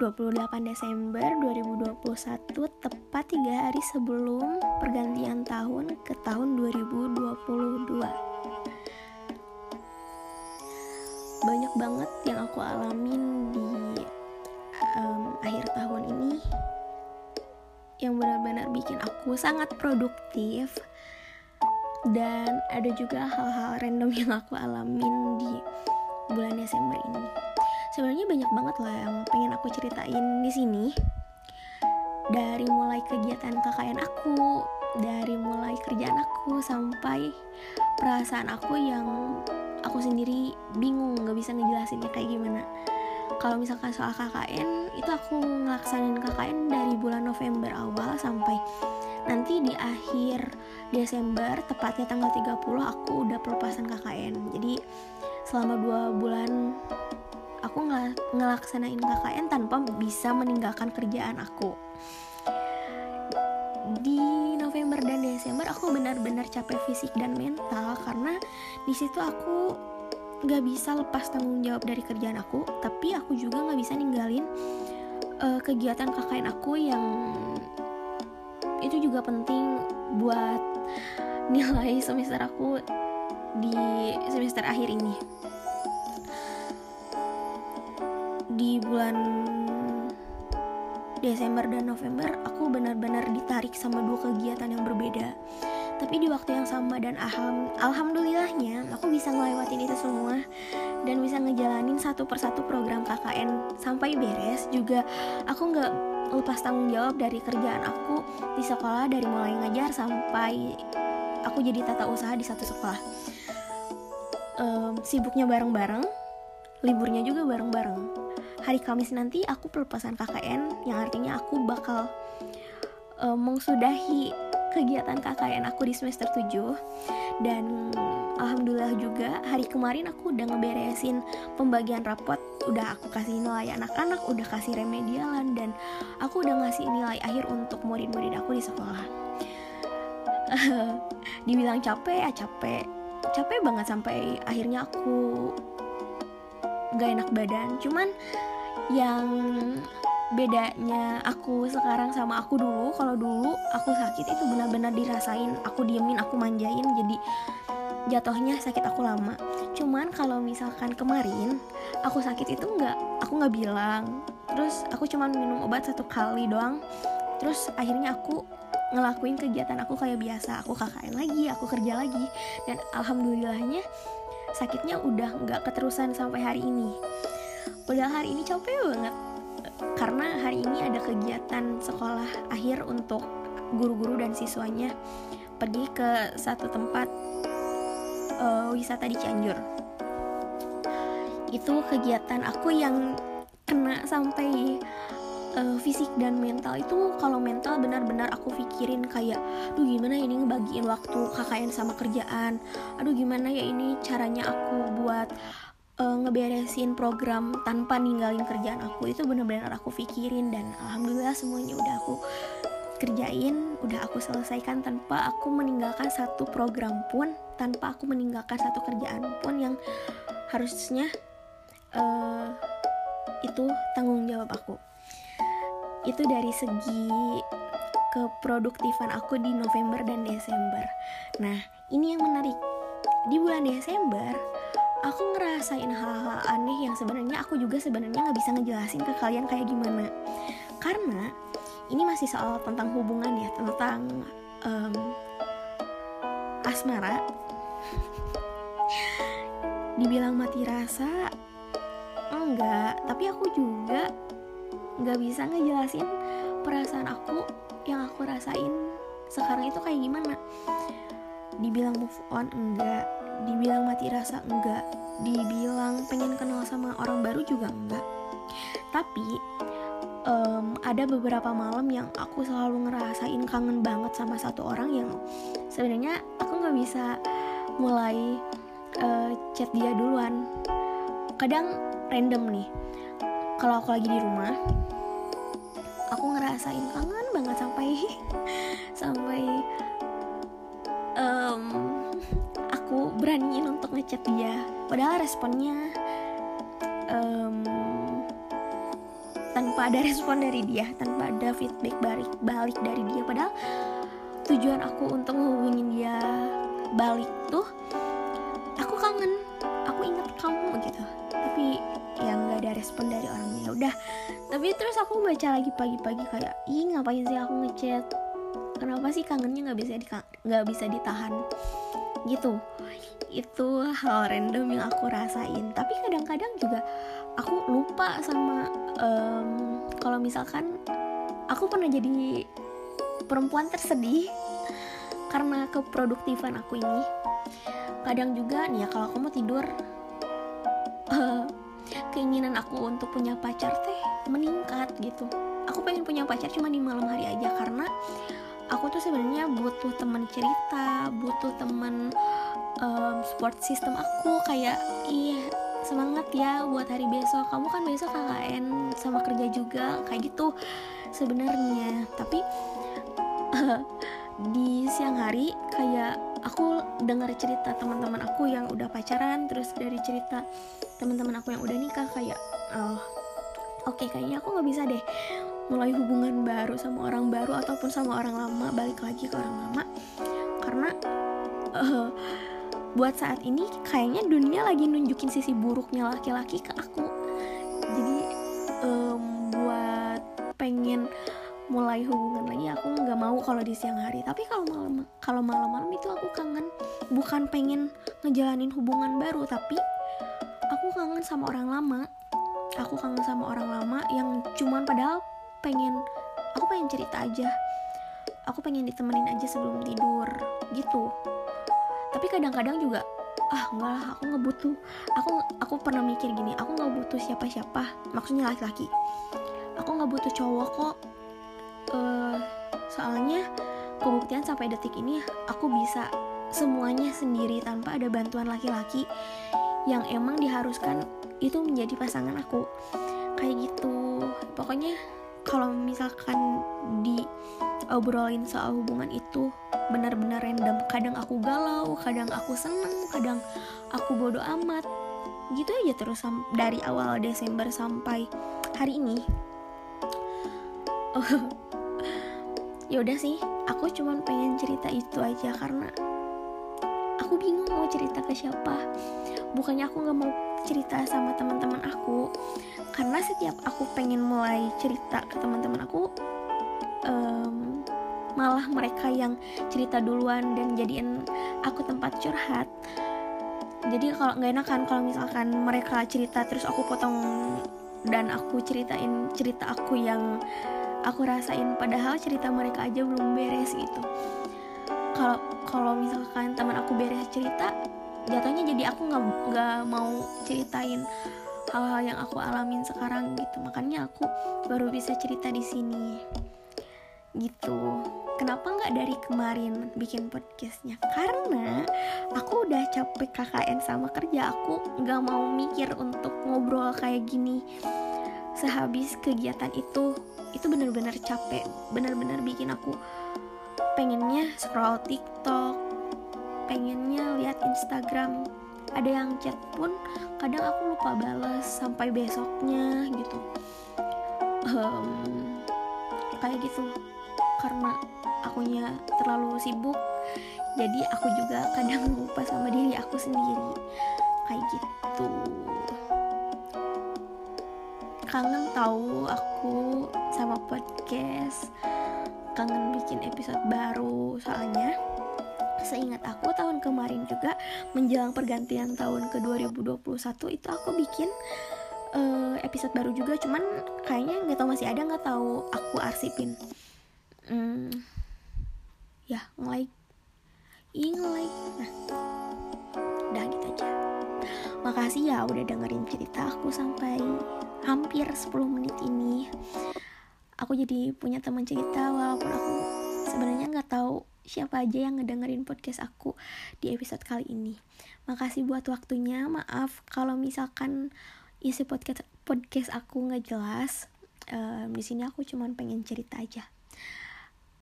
28 Desember 2021 tepat tiga hari sebelum pergantian tahun ke tahun 2022 banyak banget yang aku alamin di um, akhir tahun ini yang benar-benar bikin aku sangat produktif dan ada juga hal-hal random yang aku alamin di bulan Desember ini sebenarnya banyak banget lah yang pengen aku ceritain di sini. Dari mulai kegiatan KKN aku dari mulai kerjaan aku sampai perasaan aku yang aku sendiri bingung nggak bisa ngejelasinnya kayak gimana. Kalau misalkan soal KKN itu aku ngelaksanain KKN dari bulan November awal sampai nanti di akhir Desember tepatnya tanggal 30 aku udah pelepasan KKN jadi selama dua bulan aku ng ngelaksanain KKN tanpa bisa meninggalkan kerjaan aku. Di November dan Desember aku benar-benar capek fisik dan mental karena di situ aku nggak bisa lepas tanggung jawab dari kerjaan aku tapi aku juga nggak bisa ninggalin uh, kegiatan KKN aku yang itu juga penting buat nilai semester aku di semester akhir ini di bulan Desember dan November aku benar-benar ditarik sama dua kegiatan yang berbeda. Tapi di waktu yang sama dan alham, alhamdulillahnya aku bisa ngelewatin itu semua dan bisa ngejalanin satu persatu program KKN sampai beres. Juga aku nggak lepas tanggung jawab dari kerjaan aku di sekolah dari mulai ngajar sampai aku jadi tata usaha di satu sekolah. Um, sibuknya bareng-bareng liburnya juga bareng-bareng hari Kamis nanti aku pelepasan KKN yang artinya aku bakal uh, mengsudahi kegiatan KKN aku di semester 7 dan alhamdulillah juga hari kemarin aku udah ngeberesin pembagian rapot udah aku kasih nilai anak-anak udah kasih remedialan dan aku udah ngasih nilai akhir untuk murid-murid aku di sekolah. Dibilang capek ya capek. Capek banget sampai akhirnya aku gak enak badan. Cuman yang bedanya aku sekarang sama aku dulu kalau dulu aku sakit itu benar-benar dirasain aku diemin aku manjain jadi jatuhnya sakit aku lama. Cuman kalau misalkan kemarin aku sakit itu nggak aku nggak bilang. Terus aku cuma minum obat satu kali doang. Terus akhirnya aku ngelakuin kegiatan aku kayak biasa. Aku KKN lagi aku kerja lagi. Dan alhamdulillahnya sakitnya udah nggak keterusan sampai hari ini. Padahal hari ini capek banget. Karena hari ini ada kegiatan sekolah akhir untuk guru-guru dan siswanya pergi ke satu tempat uh, wisata di Cianjur. Itu kegiatan aku yang kena sampai uh, fisik dan mental itu kalau mental benar-benar aku pikirin kayak duh gimana ya ini ngebagiin waktu KKN sama kerjaan? Aduh gimana ya ini caranya aku buat uh, ngeberesin program tanpa ninggalin kerjaan aku? Itu benar-benar aku pikirin dan alhamdulillah semuanya udah aku kerjain udah aku selesaikan tanpa aku meninggalkan satu program pun tanpa aku meninggalkan satu kerjaan pun yang harusnya uh, itu tanggung jawab aku itu dari segi keproduktifan aku di November dan Desember. Nah, ini yang menarik. Di bulan Desember, aku ngerasain hal-hal aneh yang sebenarnya aku juga sebenarnya nggak bisa ngejelasin ke kalian kayak gimana. Karena ini masih soal tentang hubungan ya, tentang um, asmara. Dibilang mati rasa, enggak. Tapi aku juga nggak bisa ngejelasin perasaan aku yang aku rasain sekarang itu kayak gimana. Dibilang move on enggak. Dibilang mati rasa enggak. Dibilang pengen kenal sama orang baru juga enggak. Tapi um, ada beberapa malam yang aku selalu ngerasain kangen banget sama satu orang yang sebenarnya aku nggak bisa mulai uh, chat dia duluan. Kadang random nih kalau aku lagi di rumah aku ngerasain kangen banget sampai sampai um, aku beraniin untuk ngechat dia. Padahal responnya um, tanpa ada respon dari dia tanpa ada feedback balik balik dari dia. Padahal tujuan aku untuk menghubungin dia balik tuh respon dari orangnya. Ya udah. Tapi terus aku baca lagi pagi-pagi kayak ih ngapain sih aku ngechat? Kenapa sih kangennya nggak bisa nggak bisa ditahan? Gitu. Itu hal random yang aku rasain. Tapi kadang-kadang juga aku lupa sama um, kalau misalkan aku pernah jadi perempuan tersedih karena keproduktifan aku ini. Kadang juga nih ya kalau aku mau tidur uh, keinginan aku untuk punya pacar teh meningkat gitu. Aku pengen punya pacar cuma di malam hari aja karena aku tuh sebenarnya butuh teman cerita butuh teman um, support system aku. Kayak iya semangat ya buat hari besok. Kamu kan besok KKN sama kerja juga kayak gitu sebenarnya. Tapi di siang hari kayak aku dengar cerita teman-teman aku yang udah pacaran terus dari cerita teman-teman aku yang udah nikah kayak oh oke okay, kayaknya aku nggak bisa deh mulai hubungan baru sama orang baru ataupun sama orang lama balik lagi ke orang lama. Karena uh, buat saat ini kayaknya dunia lagi nunjukin sisi buruknya laki-laki ke aku. Jadi um, buat pengen mulai hubungan lagi aku nggak mau kalau di siang hari. Tapi kalau malam kalau malam-malam itu aku kangen bukan pengen ngejalanin hubungan baru tapi aku kangen sama orang lama. Aku kangen sama orang lama yang cuman padahal pengen aku pengen cerita aja. Aku pengen ditemenin aja sebelum tidur gitu. Tapi kadang-kadang juga ah enggak lah aku nggak butuh. Aku aku pernah mikir gini aku nggak butuh siapa-siapa. Maksudnya laki-laki. Aku nggak butuh cowok kok uh, soalnya pembuktian sampai detik ini aku bisa semuanya sendiri tanpa ada bantuan laki-laki yang emang diharuskan itu menjadi pasangan aku. Kayak gitu. Pokoknya kalau misalkan di obrolin soal hubungan itu benar-benar random kadang aku galau kadang aku seneng kadang aku bodoh amat gitu aja terus dari awal Desember sampai hari ini ya udah sih aku cuma pengen cerita itu aja karena aku bingung mau cerita ke siapa. Bukannya aku nggak mau cerita sama teman-teman aku karena setiap aku pengen mulai cerita ke teman-teman aku um, malah mereka yang cerita duluan dan jadiin aku tempat curhat. Jadi kalau nggak enak kan kalau misalkan mereka cerita terus aku potong dan aku ceritain cerita aku yang aku rasain padahal cerita mereka aja belum beres gitu. Kalau kalau misalkan teman aku beres cerita jatuhnya jadi aku nggak nggak mau ceritain hal-hal yang aku alamin sekarang gitu. Makanya aku baru bisa cerita di sini. Gitu. Kenapa nggak dari kemarin bikin podcastnya? Karena aku udah capek KKN sama kerja. Aku nggak mau mikir untuk ngobrol kayak gini sehabis kegiatan itu itu benar-benar capek. Benar-benar bikin aku pengennya scroll TikTok pengennya lihat Instagram. Ada yang chat pun kadang aku lupa balas sampai besoknya gitu. Um, kayak gitu. Karena akunya terlalu sibuk jadi aku juga kadang lupa sama diri aku sendiri. Kayak gitu kangen tahu aku sama podcast kangen bikin episode baru. Soalnya seingat aku tahun kemarin juga menjelang pergantian tahun ke 2021 itu aku bikin uh, episode baru juga. Cuman kayaknya nggak tahu masih ada nggak tahu aku arsipin. Hmm, ya nge-like. Ih nge-like. Nah udah gitu aja makasih ya udah dengerin cerita aku sampai hampir 10 menit ini. Aku jadi punya teman cerita walaupun aku sebenarnya nggak tahu siapa aja yang ngedengerin podcast aku di episode kali ini. Makasih buat waktunya. Maaf kalau misalkan isi podcast podcast aku nggak jelas. Um, di sini aku cuma pengen cerita aja